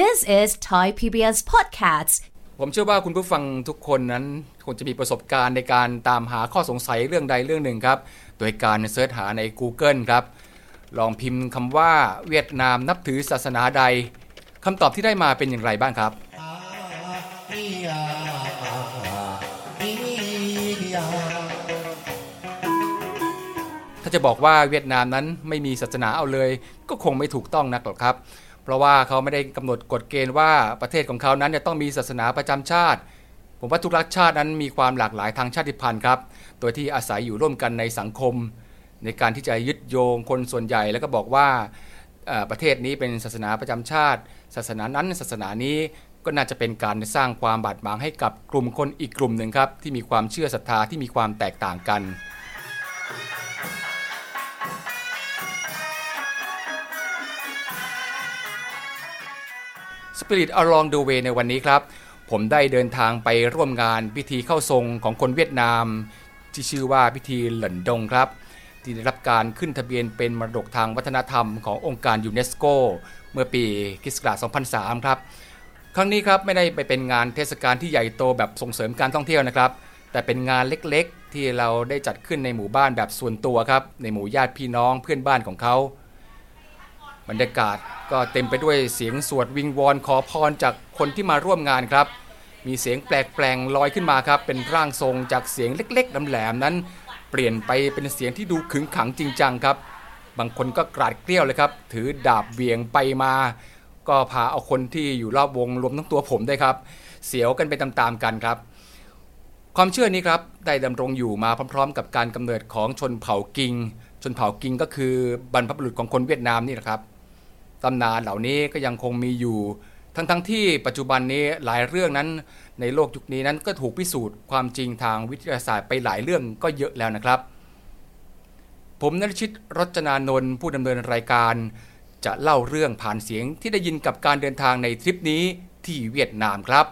This is Thai PBS Podcasts ผมเชื่อว่าคุณผู้ฟังทุกคนนั้นคงจะมีประสบการณ์ในการตามหาข้อสงสัยเรื่องใดเรื่องหนึ่งครับ โดยการเสิร์ชหาใน Google ครับ ลองพิมพ์คำว่าเวียดนามนับถือศาสนาใดคำตอบที่ได้มาเป็นอย่างไรบ้างครับถ้าจะบอกว่าเวียดนามนั้นไม่มีศาสนาเอาเลย ก็คงไม่ถูกต้องนักหรอกครับ เพราะว่าเขาไม่ได้กำหนดกฎเกณฑ์ว่าประเทศของเขานั้นจะต้องมีศาสนาประจำชาติ ผมว่าทุกรัฐชาตินั้นมีความหลากหลายทางชาติพันธุ์ครับ โดยที่อาศัยอยู่ร่วมกันในสังคม ในการที่จะยึดโยงคนส่วนใหญ่ แล้วก็บอกว่าประเทศนี้เป็นศาสนาประจำชาติ ศาสนานั้นศาสนานี้ก็น่าจะเป็นการสร้างความบาดหมางให้กับกลุ่มคนอีกกลุ่มหนึ่งครับที่มีความเชื่อศรัทธาที่มีความแตกต่างกัน Spirit Along the Way ในวันนี้ครับ ผมได้เดินทางไปร่วมงานพิธีเข้าทรงของคนเวียดนาม ที่ชื่อว่าพิธีหลันดงครับ ที่ได้รับการขึ้นทะเบียนเป็นมรดกทางวัฒนธรรมขององค์การยูเนสโกเมื่อปีคศ2003 ครับ ครั้งนี้ครับไม่ได้ไปเป็นงานเทศกาลที่ใหญ่โตแบบส่งเสริมการท่องเที่ยวนะครับ แต่เป็นงานเล็กๆ ที่เราได้จัดขึ้นในหมู่บ้านแบบส่วนตัวครับในหมู่ญาติพี่น้องเพื่อนบ้านของเขา บรรยากาศก็เต็มไปด้วยเสียงสวดวิงวอนขอพรจากคนที่มาร่วมงานครับ มีเสียงแปลงๆลอยขึ้นมาครับ เป็นร่างทรงจากเสียงเล็กๆแหลมๆนั้น เปลี่ยนไปเป็นเสียงที่ดูขึงขังจริงจังครับ บางคนก็กราดเกลี้ยวเลยครับ ถือดาบเวียงไปมา ก็พาเอาคนที่อยู่รอบวงรวมทั้งตัวผมได้ครับ เสียวกันไปตามๆกันครับ ความเชื่อนี้ครับได้ดำรงอยู่มาพร้อม ๆ กับการกำเนิดของชนเผ่ากิงชนเผ่ากิงก็คือบรรพบุรุษของคนเวียดนามนี่แหละครับ ตำนานเหล่านี้ก็ยังคงมีอยู่ ทั้งๆทที่ปัจจุบันนี้หลายเรื่องนั้น ในโลกยุคนี้นั้นก็ถูกพิสูจน์ความจริงทางวิทยาศาสตร์ไปหลายเรื่องก็เยอะแล้วนะครับ ผมนรชิตรจนานนท์ผู้ดำเนินรายการ จะเล่าเรื่องผ่านเสียงที่ได้ยินกับการเดินทางในทริปนี้ที่เวียดนามครับ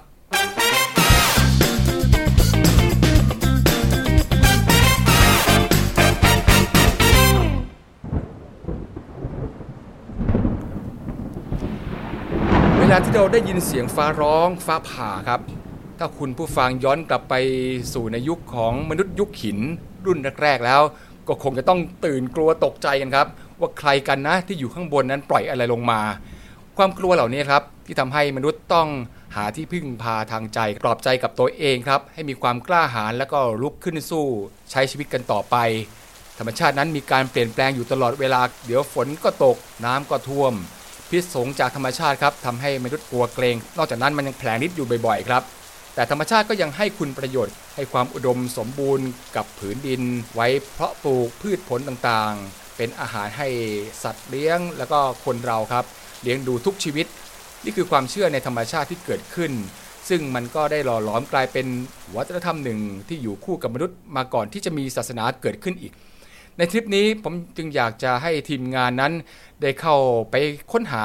ที่เราได้ยินเสียงฟ้าร้องฟ้าผ่าครับ ถ้าคุณผู้ฟังย้อนกลับไปสู่ในยุคของมนุษย์ยุคหินรุ่นแรกๆแล้ว ก็คงจะต้องตื่นกลัวตกใจกันครับ ว่าใครกันนะที่อยู่ข้างบนนั้นปล่อยอะไรลงมา ความกลัวเหล่านี้ครับที่ทำให้มนุษย์ต้องหาที่พึ่งพาทางใจปลอบใจกับตัวเองครับ ให้มีความกล้าหาญแล้วก็ลุกขึ้นสู้ ใช้ชีวิตกันต่อไป ธรรมชาตินั้นมีการเปลี่ยนแปลงอยู่ตลอดเวลา เดี๋ยวฝนก็ตก น้ำก็ท่วม พิษสงจากธรรมชาติครับทำให้มนุษย์กลัวเกรง นอกจากนั้นมันยังแผลงฤทธิ์อยู่บ่อยๆครับ แต่ธรรมชาติก็ยังให้คุณประโยชน์ ให้ความอุดมสมบูรณ์กับผืนดิน ไว้เพาะปลูกพืชผลต่างๆ เป็นอาหารให้สัตว์เลี้ยงแล้วก็คนเราครับ เลี้ยงดูทุกชีวิต นี่คือความเชื่อในธรรมชาติที่เกิดขึ้น ซึ่งมันก็ได้หล่อหลอมกลายเป็นวัฒนธรรมหนึ่งที่อยู่คู่กับมนุษย์มาก่อนที่จะมีศาสนาเกิดขึ้นอีก ในทริปนี้ผมจึงอยากจะให้ทีมงานนั้น ได้เข้าไปค้นหา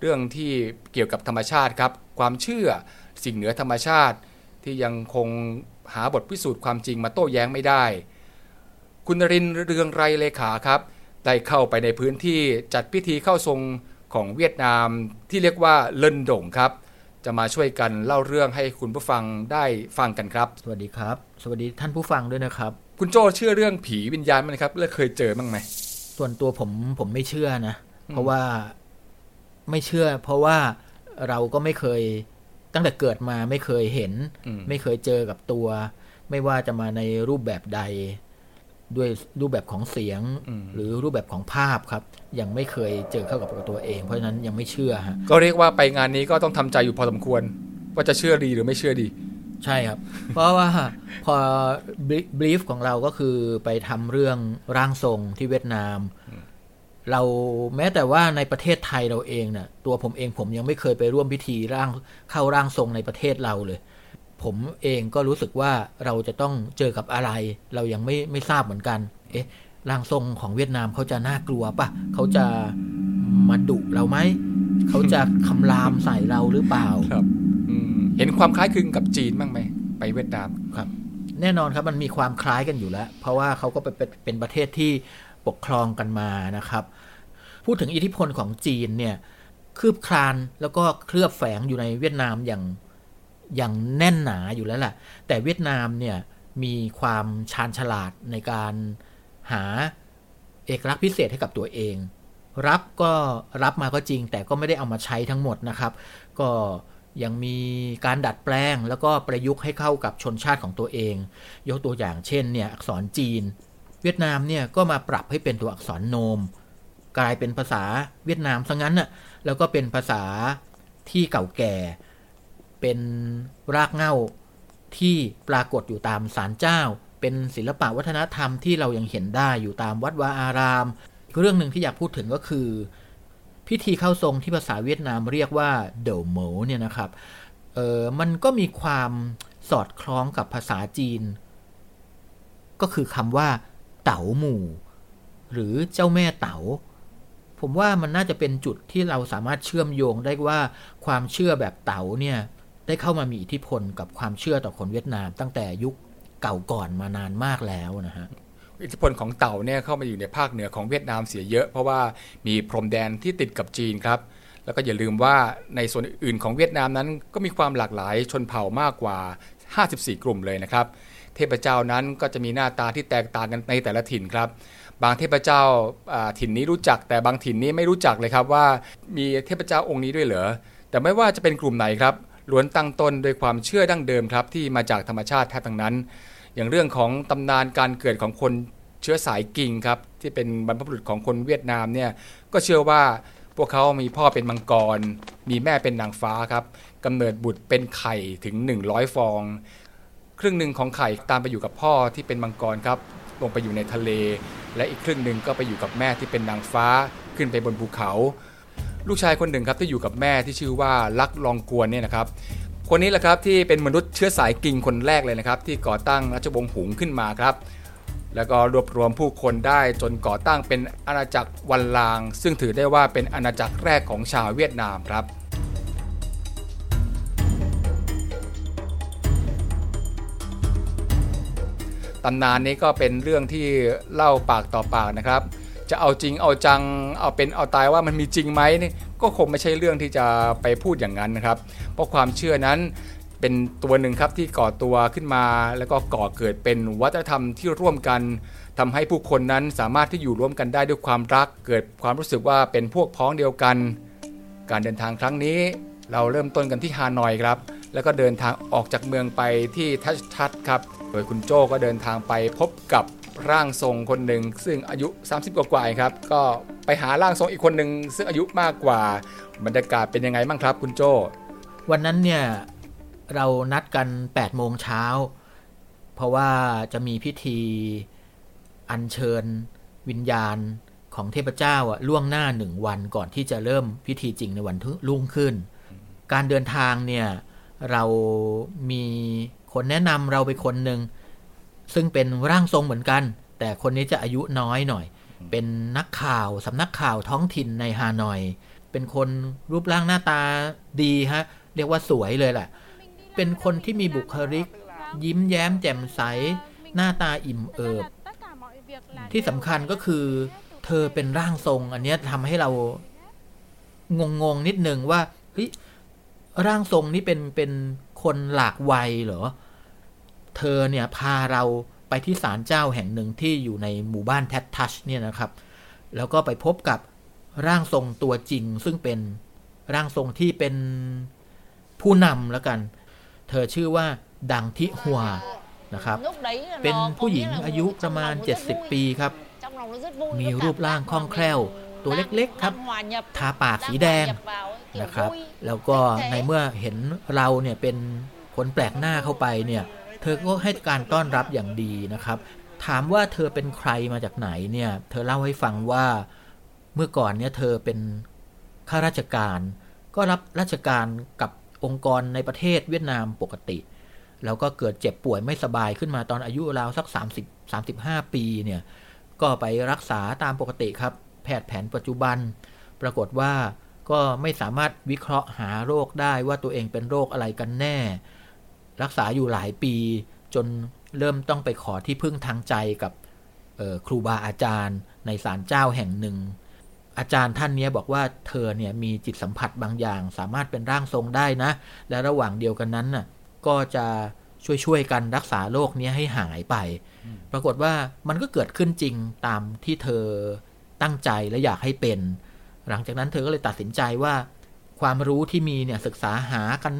เรื่องที่เกี่ยวกับธรรมชาติครับ ความเชื่อสิ่งเหนือธรรมชาติ ที่ยังคงหาบทพิสูจน์ความจริงมาโต้แย้งไม่ได้ คุณนรินเรืองไรเลขาครับ ได้เข้าไปในพื้นที่จัดพิธีเข้าทรงของเวียดนามที่เรียกว่าเลินดงครับ จะมาช่วยกันเล่าเรื่องให้คุณผู้ฟังได้ฟังกันครับ สวัสดีครับ สวัสดีท่านผู้ฟังด้วยนะครับ คุณโจเชื่อเรื่องผีวิญญาณไหมครับแล้วเคยเจอบ้างไหมส่วนตัวผมผมไม่เชื่อนะ เพราะว่าไม่เชื่อ เพราะว่าเราก็ไม่เคยตั้งแต่เกิดมาไม่เคยเห็นอืมไม่เคยเจอกับตัว ไม่ว่าจะมาในรูปแบบใด ด้วยรูปแบบของเสียง หรือรูปแบบของภาพครับ ยังไม่เคยเจอเข้ากับตัวเอง เพราะฉะนั้นยังไม่เชื่อฮะก็เรียกว่าไปงานนี้ก็ต้องทำใจอยู่พอสมควร ว่าจะเชื่อดีหรือไม่เชื่อดี ใช่ครับ เพราะว่าพอบลีฟของเราก็คือไปทำเรื่องร่างทรงที่เวียดนาม เราแม้แต่ว่าในประเทศไทยเราเองเนี่ยตัวผมเองผมยังไม่เคยไปร่วมพิธีร่างเข้าร่างทรงในประเทศเราเลย ผมเองก็รู้สึกว่าเราจะต้องเจอกับอะไร เรายังไม่ไม่ทราบเหมือนกัน เอ๊ะร่างทรงของเวียดนามเขาจะน่ากลัวปะเขาจะมาดุเราไหมเขาจะคำรามใส่เราหรือเปล่าครับ เห็นความคล้ายคลึงกับจีนบ้างไหมไปเวียดนามครับ แน่นอนครับมันมีความคล้ายกันอยู่แล้ว เพราะว่าเขาก็เป็นเป็นเป็นประเทศที่ปกครองกันมานะครับ พูดถึงอิทธิพลของจีนเนี่ยคืบคลานแล้วก็เคลือบแฝงอยู่ในเวียดนามอย่างอย่างแน่นหนาอยู่แล้วแหละแต่เวียดนามเนี่ยมีความชาญฉลาดในการหาเอกลักษณ์พิเศษให้กับตัวเอง รับก็รับมาก็จริงแต่ก็ไม่ได้เอามาใช้ทั้งหมดนะครับ ก็ ยังมีการดัดแปลงแล้วก็ประยุกต์ให้เข้ากับชนชาติของตัวเอง ยกตัวอย่างเช่นเนี่ยอักษรจีน เวียดนามเนี่ยก็มาปรับให้เป็นตัวอักษรโนม กลายเป็นภาษาเวียดนามซะงั้นน่ะแล้วก็เป็นภาษาที่เก่าแก่ เป็นรากเหง้าที่ปรากฏอยู่ตามศาลเจ้า เป็นศิลปะวัฒนธรรมที่เรายังเห็นได้อยู่ตามวัดวาอาราม เรื่องหนึ่งที่อยากพูดถึงก็คือ พิธีเข้าทรงที่ภาษาเวียดนามเรียกว่าเดลโมเนี่ยนะครับเออมันก็มีความสอดคล้องกับภาษาจีน ก็คือคำว่า เต๋าหมู่ หรือเจ้าแม่เต๋าผมว่ามันน่าจะเป็นจุดที่เราสามารถเชื่อมโยงได้ว่าความเชื่อแบบเต๋าเนี่ยได้เข้ามามีอิทธิพลกับความเชื่อต่อคนเวียดนามตั้งแต่ยุคเก่าก่อนมานานมากแล้วนะฮะ อิทธิพลของเต่าเนี่ยเข้ามาอยู่ในภาคเหนือของเวียดนามเสียเยอะ เพราะว่ามีพรมแดนที่ติดกับจีนครับแล้วก็อย่าลืมว่าในส่วนอื่นของเวียดนามนั้นก็มีความหลากหลายชนเผ่ามากกว่า 54 กลุ่มเลยนะครับ เทพเจ้านั้นก็จะมีหน้าตาที่แตกต่างกันในแต่ละถิ่นครับ บางเทพเจ้าถิ่นนี้รู้จัก แต่บางถิ่นนี้ไม่รู้จักเลยครับว่ามีเทพเจ้าองค์นี้ด้วยเหรอแต่ไม่ว่าจะเป็นกลุ่มไหนครับล้วนตั้งต้นโดยความเชื่อดั้งเดิมครับที่มาจากธรรมชาติแทบทั้งนั้น อย่างเรื่องของตำนานการเกิดของคนเชื้อสายกิงครับที่เป็นบรรพบุรุษของคนเวียดนามเนี่ยก็เชื่อว่าพวกเขามีพ่อเป็นมังกร มีแม่เป็นนางฟ้าครับกำเนิดบุตรเป็นไข่ถึง 100 ฟอง ครึ่งหนึ่งของไข่ตามไปอยู่กับพ่อที่เป็นมังกรครับลงไปอยู่ในทะเล และอีกครึ่งหนึ่งก็ไปอยู่กับแม่ที่เป็นนางฟ้าขึ้นไปบนภูเขา ลูกชายคนหนึ่งครับที่อยู่กับแม่ที่ชื่อว่าลักลองกวนเนี่ยนะครับ คนนี้แหละครับที่เป็นมนุษย์เชื้อสายกิงคนแรกเลยนะครับ ที่ก่อตั้งราชวงศ์หุงขึ้นมาครับ แล้วก็รวบรวมผู้คนได้จนก่อตั้งเป็นอาณาจักรวันลาง ซึ่งถือได้ว่าเป็นอาณาจักรแรกของชาวเวียดนามครับตำนานนี้ก็เป็นเรื่องที่เล่าปากต่อปากนะครับ จะเอาจริงเอาจังเอาเป็นเอาตายว่ามันมีจริงไหมนี่ก็คงไม่ใช่เรื่องที่จะไปพูดอย่างนั้นนะครับ เพราะความเชื่อนั้นเป็นตัวหนึ่งครับที่ก่อตัวขึ้นมา แล้วก็ก่อเกิดเป็นวัฒนธรรมที่ร่วมกันทำให้ผู้คนนั้นสามารถที่อยู่ร่วมกันได้ด้วยความรัก เกิดความรู้สึกว่าเป็นพวกพ้องเดียวกัน การเดินทางครั้งนี้ เราเริ่มต้นกันที่ฮานอยครับ แล้วก็เดินทางออกจากเมืองไปที่ทัชทัชครับ โดยคุณโจ้ก็เดินทางไปพบกับ ร่างทรงคนหนึ่งซึ่งอายุ 30 กว่าๆครับ ก็ไปหาร่างทรงอีกคนหนึ่งซึ่งอายุมากกว่าบรรยากาศเป็นยังไงบ้างครับ คุณโจวันนั้นเนี่ยเรานัดกัน8โมงเช้าเพราะว่าจะมีพิธีอัญเชิญวิญญาณของเทพเจ้าอะล่วงหน้าหนึ่งวันก่อนที่จะเริ่มพิธีจริงในวันรุ่งขึ้น การเดินทางเนี่ยเรามีคนแนะนำเราไปคนหนึ่ง ซึ่งเป็นร่างทรงเหมือนกัน แต่คนนี้จะอายุน้อยหน่อย เป็นนักข่าวสำนักข่าวท้องถิ่นในฮานอย เป็นคนรูปร่างหน้าตาดีฮะ เรียกว่าสวยเลยแหละ เป็นคนที่มีบุคลิก ยิ้มแย้มแจ่มใส หน้าตาอิ่มเอิบ ที่สำคัญก็คือ เธอเป็นร่างทรง อันนี้ทำให้เรางงงนิดนึงว่าเฮ้ยร่างทรงนี่เป็นเป็นคนหลากวัยเหรอ เธอเนี่ยพาเราไปที่ศาลเจ้าแห่งหนึ่งที่อยู่ในหมู่บ้านแทตทัชเนี่ยนะครับ แล้วก็ไปพบกับร่างทรงตัวจริง ซึ่งเป็นร่างทรงที่เป็นผู้นำแล้วกัน เธอชื่อว่าดังทิหัวนะครับ เป็นผู้หญิงอายุประมาณ 70 ปีครับ มีรูปร่างคล่องแคล่ว ตัวเล็กๆครับ ทาปากสีแดงนะครับ แล้วก็ในเมื่อเห็นเราเนี่ยเป็นคนแปลกหน้าเข้าไปเนี่ย เธอก็ให้การต้อนรับอย่างดีนะครับ ถามว่าเธอเป็นใครมาจากไหนเนี่ย เธอเล่าให้ฟังว่าเมื่อก่อนเนี่ยเธอเป็นข้าราชการ ก็รับราชการกับองค์กรในประเทศเวียดนามปกติ แล้วก็เกิดเจ็บป่วยไม่สบายขึ้นมาตอนอายุราวสัก 30 35 ปีเนี่ย ก็ไปรักษาตามปกติครับ แพทย์แผนปัจจุบัน ปรากฏว่าก็ไม่สามารถวิเคราะห์หาโรคได้ว่าตัวเองเป็นโรคอะไรกันแน่ รักษาอยู่หลายปี จนเริ่มต้องไปขอที่พึ่งทางใจกับครูบาอาจารย์ในศาลเจ้าแห่งหนึ่ง อาจารย์ท่านเนี้ยบอกว่าเธอเนี่ยมีจิตสัมผัสบางอย่าง สามารถเป็นร่างทรงได้นะ และระหว่างเดียวกันนั้นน่ะก็จะช่วยๆกันรักษาโรคนี้ให้หายไป ปรากฏว่ามันก็เกิดขึ้นจริงตามที่เธอตั้งใจและอยากให้เป็น หลังจากนั้นเธอก็เลยตัดสินใจว่า ความรู้ที่มีเนี่ยศึกษาหากัน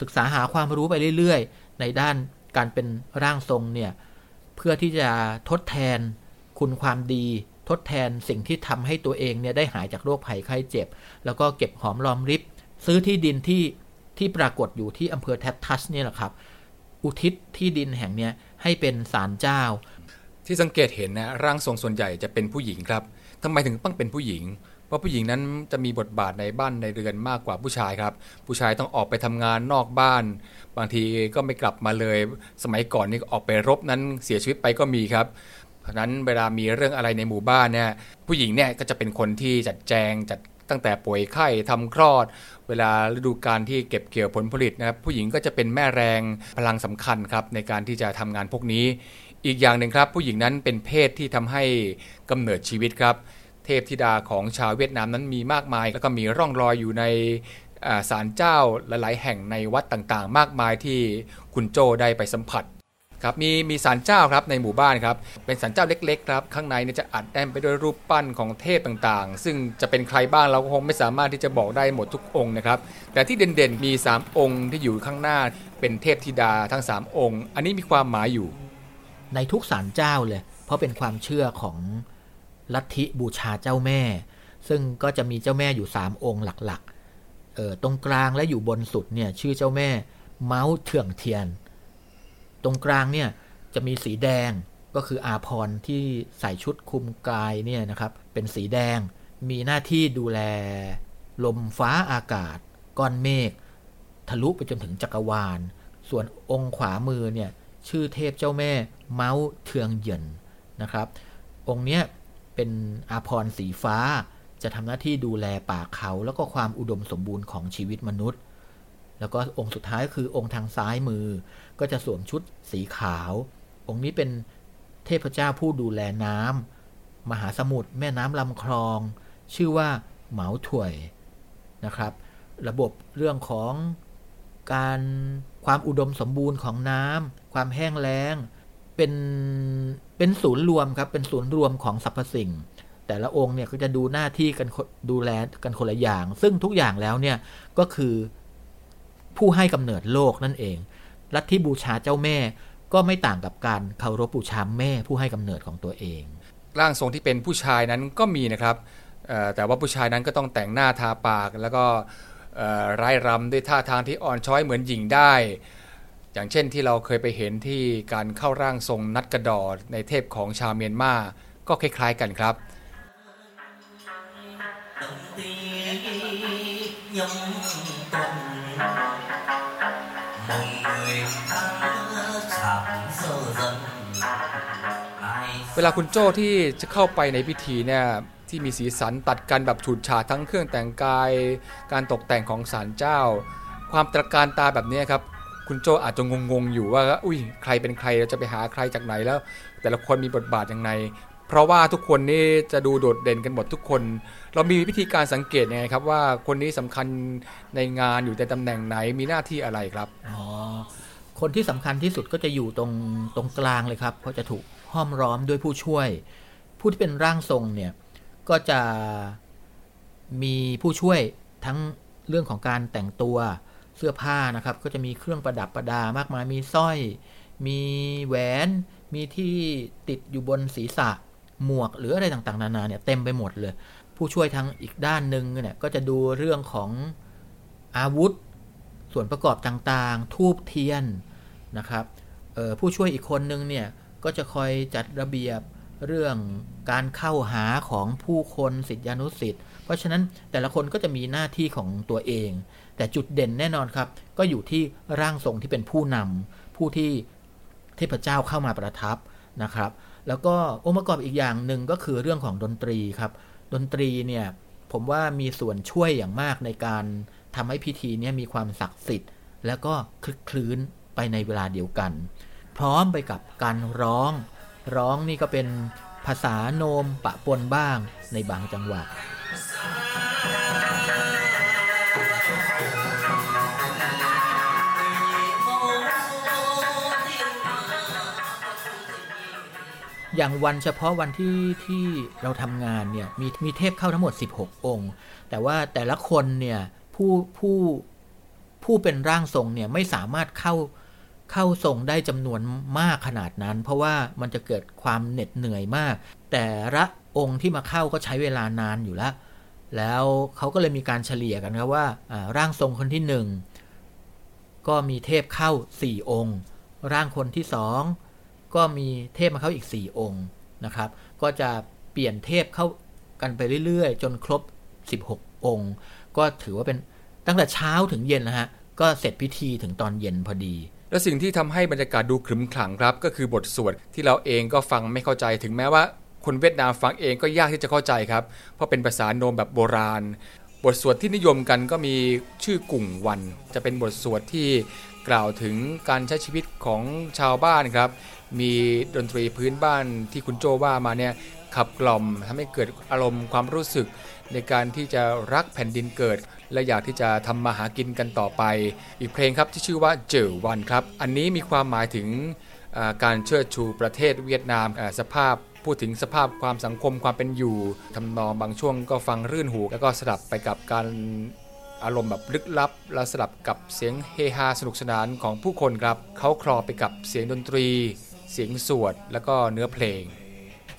ศึกษาหาความรู้ไปเรื่อยๆ ในด้านการเป็นร่างทรงเนี่ยเพื่อที่จะทดแทนคุณความดี ทดแทนสิ่งที่ทำให้ตัวเองเนี่ยได้หายจากโรคภัยไข้เจ็บ แล้วก็เก็บหอมรอมริบ ซื้อที่ดินที่ที่ปรากฏอยู่ที่อำเภอแทบทัชเนี่ยแหละครับ อุทิศที่ดินแห่งเนี้ยให้เป็นศาลเจ้า ที่สังเกตเห็นนะร่างทรงส่วนใหญ่จะเป็นผู้หญิงครับทำไมถึงต้องเป็นผู้หญิง เพราะผู้หญิงนั้นจะมีบทบาทในบ้านในเรือนมากกว่าผู้ชายครับ ผู้ชายต้องออกไปทำงานนอกบ้าน บางทีก็ไม่กลับมาเลย สมัยก่อนนี่ออกไปรบนั้นเสียชีวิตไปก็มีครับเพราะฉะนั้นเวลามีเรื่องอะไรในหมู่บ้านเนี่ยผู้หญิงเนี่ยก็จะเป็นคนที่จัดแจงจัดตั้งแต่ป่วยไข้ทำคลอด เวลาฤดูการที่เก็บเกี่ยวผลผลิตนะครับผู้หญิงก็จะเป็นแม่แรงพลังสำคัญครับในการที่จะทำงานพวกนี้ อีกอย่างหนึ่งครับ ผู้หญิงนั้นเป็นเพศที่ทำให้กำเนิดชีวิตครับ เทพธิดาของชาวเวียดนามนั้นมีมากมาย แล้วก็มีร่องรอยอยู่ในศาลเจ้าหลาย ๆ แห่งในวัดต่างๆ มากมายที่คุณโจได้ไปสัมผัสครับมีมีศาลเจ้าครับในหมู่บ้านครับเป็นศาลเจ้าเล็กๆครับข้างในเนี่ยจะอัดแน่นไปด้วยรูปปั้นของเทพต่างๆ ซึ่งจะเป็นใครบ้างเราก็คงไม่สามารถที่จะบอกได้หมดทุกองค์นะครับแต่ที่เด่นๆมี 3 องค์ที่อยู่ข้างหน้าเป็นเทพธิดาทั้ง 3 องค์ อันนี้มีความหมายอยู่ ในทุกศาลเจ้าเลย เพราะเป็นความเชื่อของ ลัทธิบูชาเจ้าแม่ ซึ่งก็จะมีเจ้าแม่อยู่ 3 องค์หลักๆเออตรงกลางและอยู่บนสุดเนี่ยชื่อเจ้าแม่เมาส์เถื่องเทียน ตรงกลางเนี่ยจะมีสีแดงก็คืออาพรที่ใส่ชุดคุมกายเนี่ยนะครับเป็นสีแดงมีหน้าที่ดูแล ลมฟ้าอากาศ ก้อนเมฆทะลุไปจนถึงจักรวาล ส่วนองค์ขวามือเนี่ยชื่อเทพเจ้าแม่เมาส์เทืองเยินนะครับ องค์เนี้ย เป็นอาพรสีฟ้า จะทำหน้าที่ดูแลป่าเขาแล้วก็ความอุดมสมบูรณ์ของชีวิตมนุษย์ แล้วก็องค์สุดท้ายคือองค์ทางซ้ายมือ ก็จะสวมชุดสีขาว องค์นี้เป็นเทพเจ้าผู้ดูแลน้ำมหาสมุทรแม่น้ำลำคลอง ชื่อว่าเหมาถวยนะครับ ระบบเรื่องของการความอุดมสมบูรณ์ของน้ำความแห้งแล้ง เป็นเป็นศูนย์รวมครับ เป็นศูนย์รวมของสรรพสิ่ง แต่ละองค์เนี่ยก็จะดูหน้าที่กันดูแลกันคนละอย่าง ซึ่งทุกอย่างแล้วเนี่ยก็คือผู้ให้กำเนิดโลกนั่นเองลัทธิบูชาเจ้าแม่ก็ไม่ต่างกับการเคารพบูชาแม่ผู้ให้กำเนิดของตัวเอง ร่างทรงที่เป็นผู้ชายนั้นก็มีนะครับแต่ว่าผู้ชายนั้นก็ต้องแต่งหน้าทาปากแล้วก็ร้ายรำด้วยท่าทางที่อ่อนช้อยเหมือนหญิงได้ อย่างเช่นที่เราเคยไปเห็นที่การเข้าร่างทรงนัดกระดอในเทพของชาวเมียนมาก็คล้ายๆกันครับ เวลาคุณโจ้ที่จะเข้าไปในพิธีเนี่ยที่มีสีสันตัดกันแบบฉูดฉาดทั้งเครื่องแต่งกาย การตกแต่งของศาลเจ้า ความตระการตาแบบนี้ครับ คุณโจอาจจะงงๆอยู่ว่า อุ้ยใครเป็นใครเราจะไปหาใครจากไหนแล้ว แต่ละคนมีบทบาทอย่างไรเพราะว่าทุกคนนี่จะดูโดดเด่นกันหมดทุกคน เรามีวิธีการสังเกตยังไงครับว่าคนนี้สำคัญในงานอยู่ในตำแหน่งไหนมีหน้าที่อะไรครับอ๋อคนที่สำคัญที่สุดก็จะอยู่ตรงตรงกลางเลยครับเพราะจะถูกห้อมล้อมด้วยผู้ช่วย ผู้ที่เป็นร่างทรงเนี่ยก็จะมีผู้ช่วยทั้งเรื่องของการแต่งตัว เสื้อผ้านะครับ ก็จะมีเครื่องประดับประดามากมาย มีสร้อย มีแหวน มีที่ติดอยู่บนศีรษะ หมวกหรืออะไรต่างๆ นานาเนี่ยเต็มไปหมดเลย ผู้ช่วยทางอีกด้านหนึ่งเนี่ยก็จะดูเรื่องของอาวุธ ส่วนประกอบต่างๆ ทูบเทียนนะครับผู้ช่วยอีกคนนึงเนี่ยก็จะคอยจัดระเบียบเรื่องการเข้าหาของผู้คนสิทธิานุสิทธิ์เพราะฉะนั้นแต่ละคนก็จะมีหน้าที่ของตัวเอง แต่จุดเด่นแน่นอนครับ ก็อยู่ที่ร่างทรงที่เป็นผู้นำผู้ที่เทพเจ้าเข้ามาประทับนะครับ แล้วก็องค์ประกอบอีกอย่างหนึ่งก็คือเรื่องของดนตรีครับ ดนตรีเนี่ยผมว่ามีส่วนช่วยอย่างมากในการทำให้พิธีนี้มีความศักดิ์สิทธิ์ แล้วก็คลึกคลื้นไปในเวลาเดียวกัน พร้อมไปกับการร้อง ร้องนี่ก็เป็นภาษาโนมปะปนบ้างในบางจังหวะ อย่างวันเฉพาะวันที่ที่เราทำงานเนี่ยมีมีเทพเข้าทั้งหมด 16 องค์ แต่ว่าแต่ละคนเนี่ยผู้ผู้ผู้เป็นร่างทรงเนี่ยไม่สามารถเข้าเข้าทรงได้จำนวนมากขนาดนั้น เพราะว่ามันจะเกิดความเหน็ดเหนื่อยมาก แต่ละองค์ที่มาเข้าก็ใช้เวลานานอยู่แล้ว แล้วเขาก็เลยมีการเฉลี่ยกันครับว่าอ่าร่างทรงคนที่หนึ่งก็มีเทพเข้า 4 องค์ ร่างคนที่สอง ก็มีเทพมาเข้าอีก 4 องค์นะครับ ก็จะเปลี่ยนเทพเข้ากันไปเรื่อยๆ จนครบ 16 องค์ ก็ถือว่าเป็นตั้งแต่เช้าถึงเย็นนะฮะ ก็เสร็จพิธีถึงตอนเย็นพอดี และสิ่งที่ทำให้บรรยากาศดูขรึมขลังครับ ก็คือบทสวดที่เราเองก็ฟังไม่เข้าใจถึงแม้ว่า คนเวียดนามฟังเองก็ยากที่จะเข้าใจครับ เพราะเป็นภาษาโนมแบบโบราณ บทสวดที่นิยมกันก็มีชื่อกุ่งวัน จะเป็นบทสวดที่กล่าวถึงการใช้ชีวิตของชาวบ้านครับ มีดนตรีพื้นบ้านที่คุณโจว่ามาเนี่ยขับกล่อมทำให้เกิดอารมณ์ความรู้สึก ในการที่จะรักแผ่นดินเกิด และอยากที่จะทำมาหากินกันต่อไป อีกเพลงครับที่ชื่อว่าเจอวันครับ อันนี้มีความหมายถึงการเชิดชูประเทศเวียดนามสภาพพูดถึงสภาพความสังคมความเป็นอยู่ทำนองบางช่วงก็ฟังรื่นหู แล้วก็สลับไปกับการอารมณ์แบบลึกลับ แล้วสลับกับเสียงเฮฮาสนุกสนานของผู้คนครับเขาคลอไปกับเสียงดนตรี เสียงสวดแล้วก็เนื้อเพลง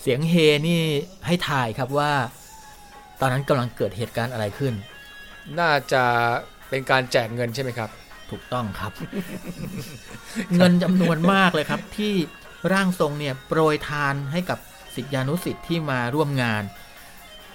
เสียงเฮนี่ให้ทายครับว่า ตอนนั้นกำลังเกิดเหตุการณ์อะไรขึ้น น่าจะเป็นการแจกเงินใช่ไหมครับ ถูกต้องครับ เงินจำนวนมากเลยครับ ที่ร่างทรงเนี่ยโปรยทานให้กับสิทธิานุสิทธิ์ที่มาร่วมงาน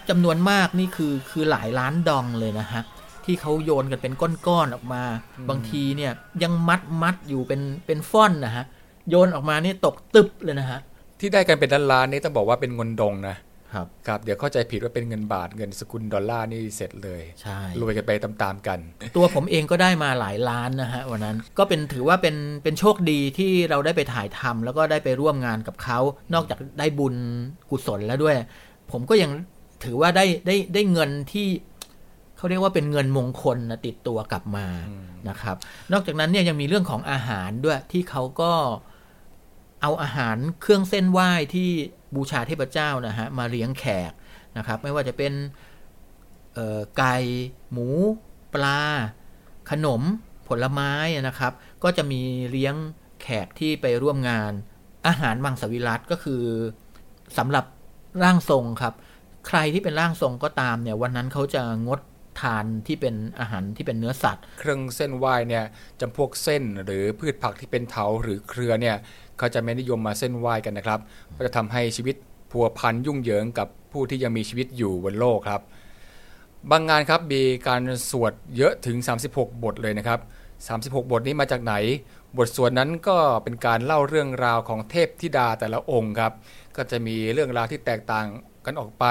จำนวนมากนี่คือคือหลายล้านดองเลยนะฮะที่เขาโยนกันเป็นก้อนๆออกมา บางทีเนี่ยยังมัดมัดอยู่เป็นเป็นฟ่อนนะฮะ โยนออกมานี่ตกตึบเลยนะฮะ ที่ได้กันเป็นล้านๆนี่ต้องบอกว่าเป็นเงินดงนะครับครับ เดี๋ยวเข้าใจผิดว่าเป็นเงินบาทเงินสกุลดอลลาร์นี่เสร็จเลยใช่รวยกันไปตามๆกัน ตัวผมเองก็ได้มาหลายล้านนะฮะวันนั้นก็เป็นถือว่าเป็นเป็นโชคดีที่เราได้ไปถ่ายทำแล้วก็ได้ไปร่วมงานกับเขา นอกจากได้บุญกุศลแล้วด้วย ผมก็ยังถือว่าได้ได้ได้เงินที่เขาเรียกว่าเป็นเงินมงคลนะติดตัวกลับมานะครับ นอกจากนั้นเนี่ยยังมีเรื่องของอาหารด้วยที่เขาก็ เอาอาหารเครื่องเส้นไหว้ที่บูชาเทพเจ้านะฮะมาเลี้ยงแขกนะครับ ไม่ว่าจะเป็นไก่หมู ปลา ขนมผลไม้นะครับ ก็จะมีเลี้ยงแขกที่ไปร่วมงาน อาหารมังสวิรัตก็คือสำหรับร่างทรงครับ ใครที่เป็นร่างทรงก็ตามเนี่ยวันนั้นเขาจะงด ทานที่เป็นอาหารที่เป็นเนื้อสัตว์ เครื่องเส้นไหว้เนี่ยจำพวกเส้นหรือพืชผักที่เป็นเถาหรือเครือเนี่ยเขาจะไม่นิยมมาเส้นไหว้กันนะครับก็จะทำให้ชีวิตพัวพันยุ่งเหยิงกับผู้ที่ยังมีชีวิตอยู่บนโลกครับ บางงานครับมีการสวดเยอะถึง 36 บทเลยนะครับ 36 บทนี้มาจากไหน บทสวดนั้นก็เป็นการเล่าเรื่องราวของเทพธิดาแต่ละองค์ครับ ก็จะมีเรื่องราวที่แตกต่าง กันออกไป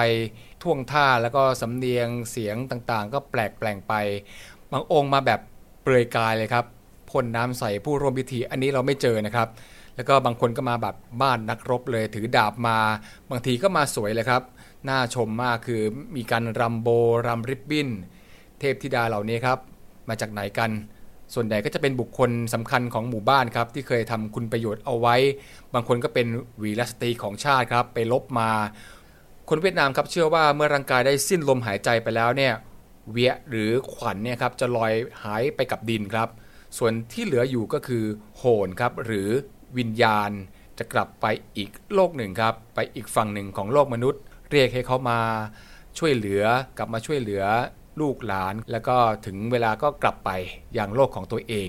ท่วงท่าแล้วก็สำเนียงเสียงต่างๆ ก็แปลกแปลงไป บางองค์มาแบบเปลือยกายเลยครับพ่นน้ำใส่ผู้ร่วมพิธีอันนี้เราไม่เจอนะครับ แล้วก็บางคนก็มาแบบบ้านนักรบเลย ถือดาบมา บางทีก็มาสวยเลยครับน่าชมมากคือมีการรำโบรำริบบิ้น เทพธิดาเหล่านี้ครับ มาจากไหนกัน ส่วนใหญ่ก็จะเป็นบุคคลสำคัญของหมู่บ้านครับ ที่เคยทำคุณประโยชน์เอาไว้ บางคนก็เป็นวีรสตรีของชาติครับ ไปลบมา คนเวียดนามครับเชื่อว่าเมื่อร่างกายได้สิ้นลมหายใจไปแล้วเนี่ยเวียหรือขวัญเนี่ยครับจะลอยหายไปกับดินครับ ส่วนที่เหลืออยู่ก็คือโหนครับหรือวิญญาณจะกลับไปอีกโลกหนึ่งครับ ไปอีกฝั่งหนึ่งของโลกมนุษย์ เรียกให้เขามาช่วยเหลือกลับมาช่วยเหลือลูกหลาน แล้วก็ถึงเวลาก็กลับไปอย่างโลกของตัวเอง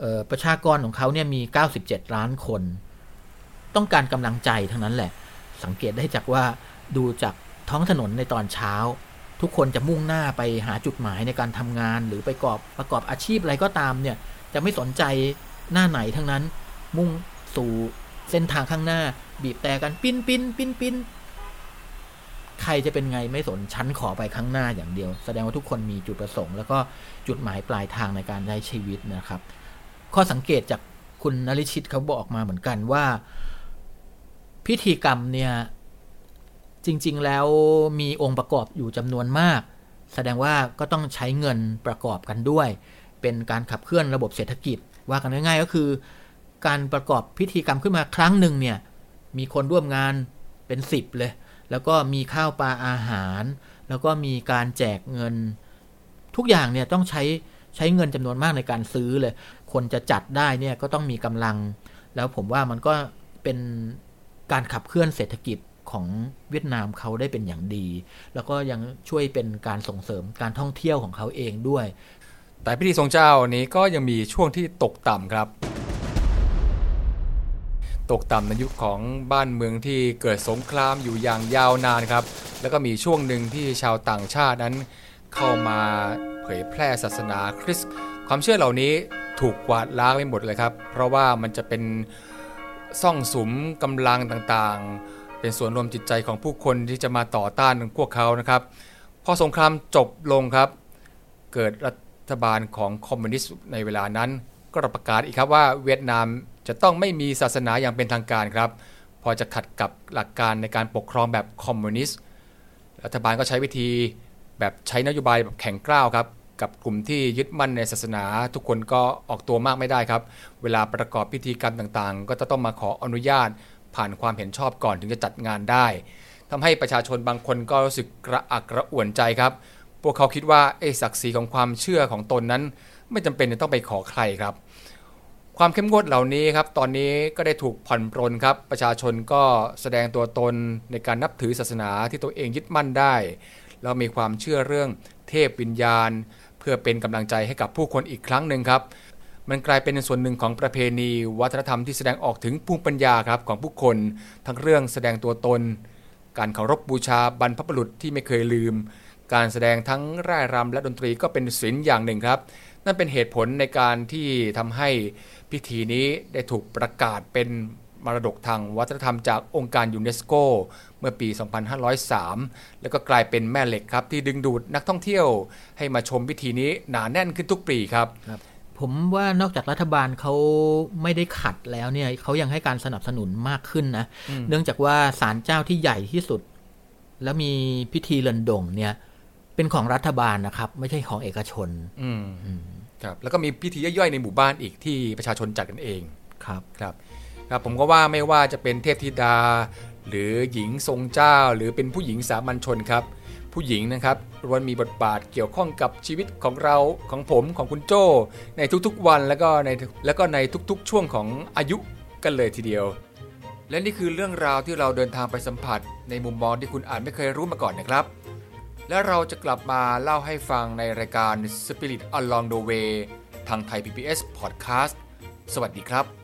เออประชากรของเขาเนี่ยมี 97 ล้านคน ต้องการกำลังใจทั้งนั้นแหละ สังเกตได้จากว่า ดูจากท้องถนนในตอนเช้า ทุกคนจะมุ่งหน้าไปหาจุดหมายในการทำงาน หรือไปกอบประกอบอาชีพอะไรก็ตามเนี่ยจะไม่สนใจหน้าไหนทั้งนั้น มุ่งสู่เส้นทางข้างหน้า บีบแต่กันปิ้นปิ้นปิ้นปิ้นใครจะเป็นไงไม่สนชั้นขอไปข้างหน้าอย่างเดียว แสดงว่าทุกคนมีจุดประสงค์ แล้วก็จุดหมายปลายทางในการใช้ชีวิตนะครับ ข้อสังเกตจากคุณนริชิตเขาบอกมาเหมือนกันว่า พิธีกรรมเนี่ย จริง ๆ แล้วมีองค์ประกอบอยู่จำนวนมาก แสดงว่าก็ต้องใช้เงินประกอบกันด้วย เป็นการขับเคลื่อนระบบเศรษฐกิจ ว่ากันง่ายๆก็คือ การประกอบพิธีกรรมขึ้นมาครั้งหนึ่งเนี่ยมีคนร่วมงานเป็นสิบเลย แล้วก็มีข้าวปลาอาหาร แล้วก็มีการแจกเงิน ทุกอย่างเนี่ยต้องใช้ใช้เงินจำนวนมากในการซื้อเลย คนจะจัดได้เนี่ยก็ต้องมีกำลัง แล้วผมว่ามันก็เป็นการขับเคลื่อนเศรษฐกิจ ของเวียดนามเขาได้เป็นอย่างดี แล้วก็ยังช่วยเป็นการส่งเสริมการท่องเที่ยวของเขาเองด้วย แต่พิธีทรงเจ้านี้ก็ยังมีช่วงที่ตกต่ำครับ ตกต่ำในยุคของบ้านเมืองที่เกิดสงครามอยู่อย่างยาวนานครับ แล้วก็มีช่วงหนึ่งที่ชาวต่างชาตินั้นเข้ามาเผยแพร่ศาสนาคริสต์ความเชื่อเหล่านี้ถูกกวาดล้างไปหมดเลยครับ เพราะว่ามันจะเป็นซ่องสุมกำลังต่างๆ เป็นส่วนรวมจิตใจของผู้คนที่จะมาต่อต้านพวกเขานะครับ พอสงครามจบลงครับ เกิดรัฐบาลของคอมมิวนิสต์ในเวลานั้น ก็ประกาศอีกครับว่าเวียดนามจะต้องไม่มีศาสนาอย่างเป็นทางการครับ พอจะขัดกับหลักการในการปกครองแบบคอมมิวนิสต์รัฐบาลก็ใช้วิธีแบบใช้นโยบายแบบแข็งกร้าวครับกับกลุ่มที่ยึดมั่นในศาสนา ทุกคนก็ออกตัวมากไม่ได้ครับ เวลาประกอบพิธีกรรมต่างๆ ก็จะต้องมาขออนุญาต ผ่านความเห็นชอบก่อนถึงจะจัดงานได้ทำให้ประชาชนบางคนก็รู้สึกกระอักกระอ่วนใจครับ พวกเขาคิดว่าเอศักดิ์ศรีของความเชื่อของตนนั้น ไม่จำเป็นจะต้องไปขอใครครับ ความเข้มงวดเหล่านี้ครับ ตอนนี้ก็ได้ถูกผ่อนปรนครับ ประชาชนก็แสดงตัวตนในการนับถือศาสนาที่ตัวเองยึดมั่นได้ แล้วมีความเชื่อเรื่องเทพวิญญาณ เพื่อเป็นกำลังใจให้กับผู้คนอีกครั้งหนึ่งครับ มันกลายเป็นส่วนหนึ่งของประเพณี วัฒนธรรมที่แสดงออกถึงภูมิปัญญาครับของผู้คน ทั้งเรื่องแสดงตัวตน การเคารพบูชาบรรพบุรุษที่ไม่เคยลืม การแสดงทั้งร่ายรำและดนตรีก็เป็นศิลป์อย่างหนึ่งครับ นั่นเป็นเหตุผลในการที่ทำให้พิธีนี้ได้ถูกประกาศเป็นมรดกทางวัฒนธรรมจากองค์การยูเนสโกเมื่อปี 2503 แล้วก็กลายเป็นแม่เหล็กครับที่ดึงดูดนักท่องเที่ยว ให้มาชมพิธีนี้หนาแน่นขึ้นทุกปีครับ ผมว่านอกจากรัฐบาลเขาไม่ได้ขัดแล้วเนี่ยเขายังให้การสนับสนุนมากขึ้นนะ เนื่องจากว่าศาลเจ้าที่ใหญ่ที่สุด แล้วมีพิธีเลินดงเนี่ย เป็นของรัฐบาลนะครับ ไม่ใช่ของเอกชน อืมครับแล้วก็มีพิธีย่อยๆในหมู่บ้านอีกที่ประชาชนจัดกันเองครับครับครับผมก็ว่าไม่ว่าจะเป็นเทพธิดา หรือหญิงทรงเจ้า หรือเป็นผู้หญิงสามัญชนครับ ผู้หญิงนะครับล้วนมีบทบาทเกี่ยวข้องกับชีวิตของเราของผมของคุณโจ้ในทุกๆวันแล้วก็ในแล้วก็ในทุกๆช่วงของอายุกันเลยทีเดียว และนี่คือเรื่องราวที่เราเดินทางไปสัมผัส ในมุมมองที่คุณอาจไม่เคยรู้มาก่อนนะครับ และเราจะกลับมาเล่าให้ฟังในรายการ Spirit Along the Way ทางไทย PBS Podcast สวัสดีครับ